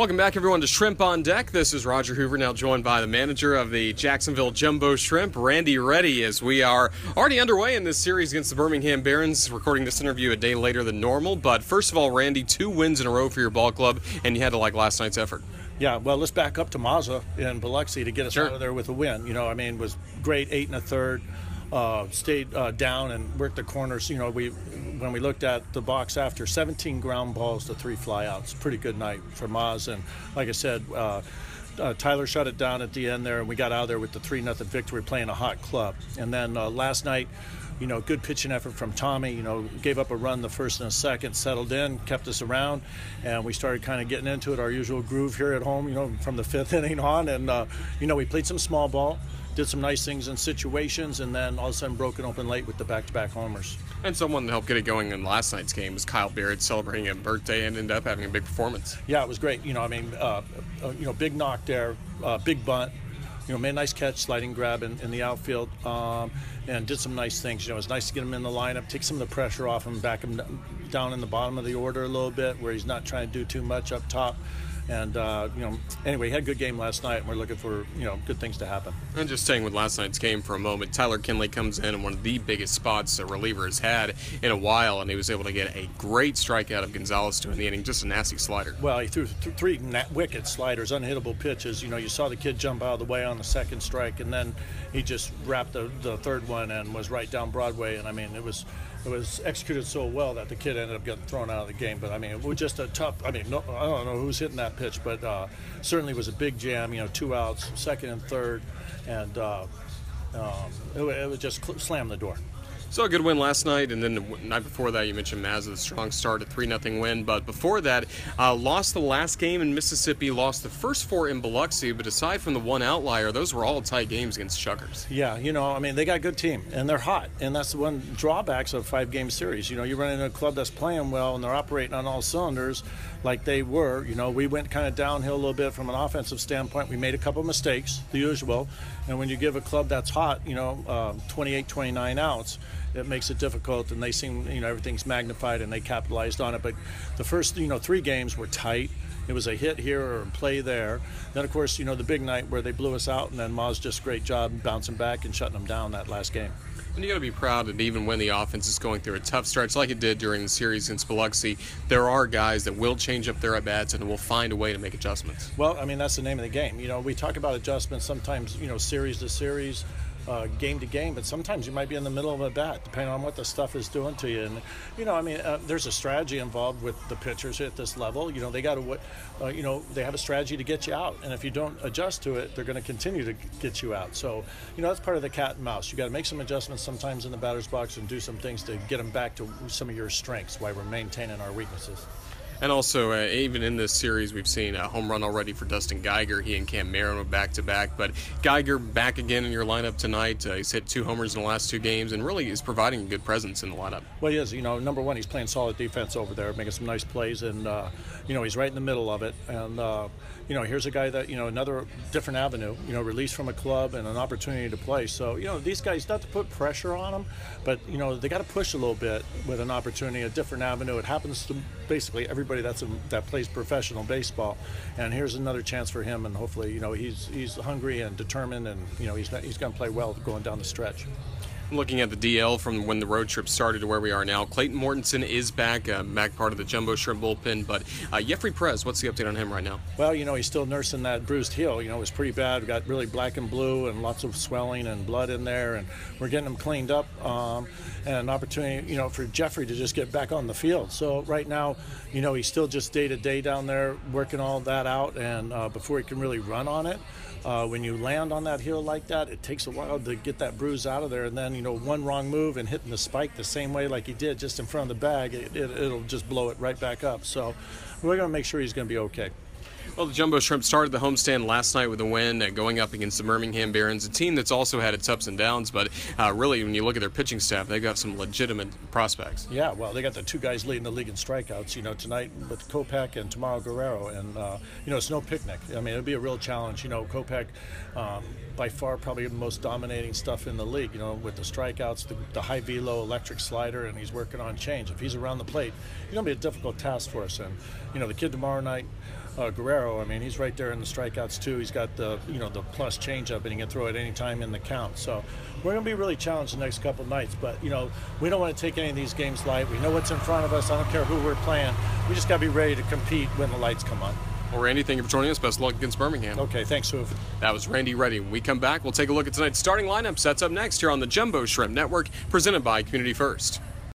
Welcome back, everyone, to Shrimp on Deck. This is Roger Hoover, now joined by the manager of the Jacksonville Jumbo Shrimp, Randy Ready, as we are already underway in this series against the Birmingham Barons, recording this interview a day later than normal. But first of all, Randy, two wins in a row for your ball club, and you had to like last night's effort. Yeah, well, let's back up to Mazza in Biloxi to get us Sure. out of there with a win. You know, I mean, was great, eight and a third. Uh, stayed uh, down and worked the corners. You know, we when we looked at the box after 17 ground balls to three flyouts, pretty good night for Maz. And like I said, uh, uh, Tyler shut it down at the end there, and we got out of there with the three nothing victory, playing a hot club. And then uh, last night. You know, good pitching effort from Tommy. You know, gave up a run the first and the second, settled in, kept us around, and we started kind of getting into it, our usual groove here at home. You know, from the fifth inning on, and uh, you know, we played some small ball, did some nice things in situations, and then all of a sudden broken open late with the back-to-back homers. And someone to help get it going in last night's game was Kyle Barrett celebrating a birthday and ended up having a big performance. Yeah, it was great. You know, I mean, uh, uh, you know, big knock there, uh, big bunt. You know, made a nice catch, sliding grab in, in the outfield, um, and did some nice things. You know, it was nice to get him in the lineup, take some of the pressure off him, back him down in the bottom of the order a little bit, where he's not trying to do too much up top. And uh, you know, anyway, he had a good game last night, and we're looking for you know good things to happen. And just staying with last night's game for a moment, Tyler Kinley comes in in one of the biggest spots a reliever has had in a while, and he was able to get a great strikeout of Gonzalez to end the inning, just a nasty slider. Well, he threw th- three na- wicked sliders, unhittable pitches. You know, you saw the kid jump out of the way on the second strike, and then he just wrapped the, the third one and was right down Broadway. And I mean, it was it was executed so well that the kid ended up getting thrown out of the game. But I mean, it was just a tough. I mean, no, I don't know who's hitting that pitch, but uh, certainly was a big jam. You know, two outs, second and third, and uh, um, it, it was just slam the door. So a good win last night, and then the night before that, you mentioned Maz with a strong start, a three 0 win. But before that, uh, lost the last game in Mississippi, lost the first four in Biloxi. But aside from the one outlier, those were all tight games against Shuckers. Yeah, you know, I mean, they got a good team and they're hot, and that's the one drawbacks of five game series. You know, you run into a club that's playing well and they're operating on all cylinders, like they were. You know, we went kind of downhill a little bit from an offensive standpoint. We made a couple mistakes, the usual, and when you give a club that's hot, you know, um, 28, 29 outs. It makes it difficult, and they seem, you know, everything's magnified, and they capitalized on it. But the first, you know, three games were tight. It was a hit here or a play there. Then, of course, you know, the big night where they blew us out, and then Maz just great job bouncing back and shutting them down that last game. And you got to be proud that even when the offense is going through a tough stretch like it did during the series against Biloxi, there are guys that will change up their at bats and will find a way to make adjustments. Well, I mean, that's the name of the game. You know, we talk about adjustments sometimes, you know, series to series, uh, game to game, but sometimes you might be in the middle of a bat, depending on what the stuff is doing to you. And, you know, I mean, uh, there's a strategy involved with the pitchers at this level. You know, they got to, uh, you know, they have a strategy to get you out. And if you don't adjust to it, they're going to continue to get you out. So, you know, that's part of the cat and mouse. You got to make some adjustments sometimes in the batter's box and do some things to get them back to some of your strengths while we're maintaining our weaknesses. And also, uh, even in this series, we've seen a home run already for Dustin Geiger. He and Cam Marin were back to back, but Geiger back again in your lineup tonight. Uh, he's hit two homers in the last two games and really is providing a good presence in the lineup. Well, he is. You know, number one, he's playing solid defense over there, making some nice plays, and uh, you know he's right in the middle of it. And uh, you know, here's a guy that you know another different avenue. You know, released from a club and an opportunity to play. So you know, these guys not to put pressure on them, but you know they got to push a little bit with an opportunity, a different avenue. It happens to basically everybody that's that plays professional baseball, and here's another chance for him. And hopefully, you know, he's he's hungry and determined, and you know he's he's going to play well going down the stretch. Looking at the DL from when the road trip started to where we are now, Clayton Mortensen is back, uh, back part of the Jumbo Shrimp bullpen. But uh, Jeffrey Perez, what's the update on him right now? Well, you know, he's still nursing that bruised heel. You know, it was pretty bad. Got really black and blue and lots of swelling and blood in there, and we're getting him cleaned up. Um, and an opportunity, you know, for Jeffrey to just get back on the field. So right now, you know, he's still just day to day down there working all that out, and uh, before he can really run on it. Uh, when you land on that heel like that, it takes a while to get that bruise out of there, and then you know one wrong move and hitting the spike the same way like he did just in front of the bag, it, it, it'll just blow it right back up. So we're going to make sure he's going to be okay. Well, the Jumbo Shrimp started the homestand last night with a win, uh, going up against the Birmingham Barons, a team that's also had its ups and downs. But uh, really, when you look at their pitching staff, they've got some legitimate prospects. Yeah, well, they got the two guys leading the league in strikeouts, you know, tonight with Kopech and tomorrow Guerrero. And, uh, you know, it's no picnic. I mean, it'll be a real challenge. You know, Kopech, um, by far, probably the most dominating stuff in the league, you know, with the strikeouts, the, the high velo electric slider, and he's working on change. If he's around the plate, it's going to be a difficult task for us. And, you know, the kid tomorrow night, uh, I mean, he's right there in the strikeouts too. He's got the you know the plus changeup, and he can throw it any time in the count. So we're going to be really challenged the next couple nights. But you know, we don't want to take any of these games light. We know what's in front of us. I don't care who we're playing. We just got to be ready to compete when the lights come on. Well, Randy, thank you for joining us. Best of luck against Birmingham. Okay, thanks, Hoof. That was Randy Ready. When we come back, we'll take a look at tonight's starting lineup. Sets up next here on the Jumbo Shrimp Network, presented by Community First.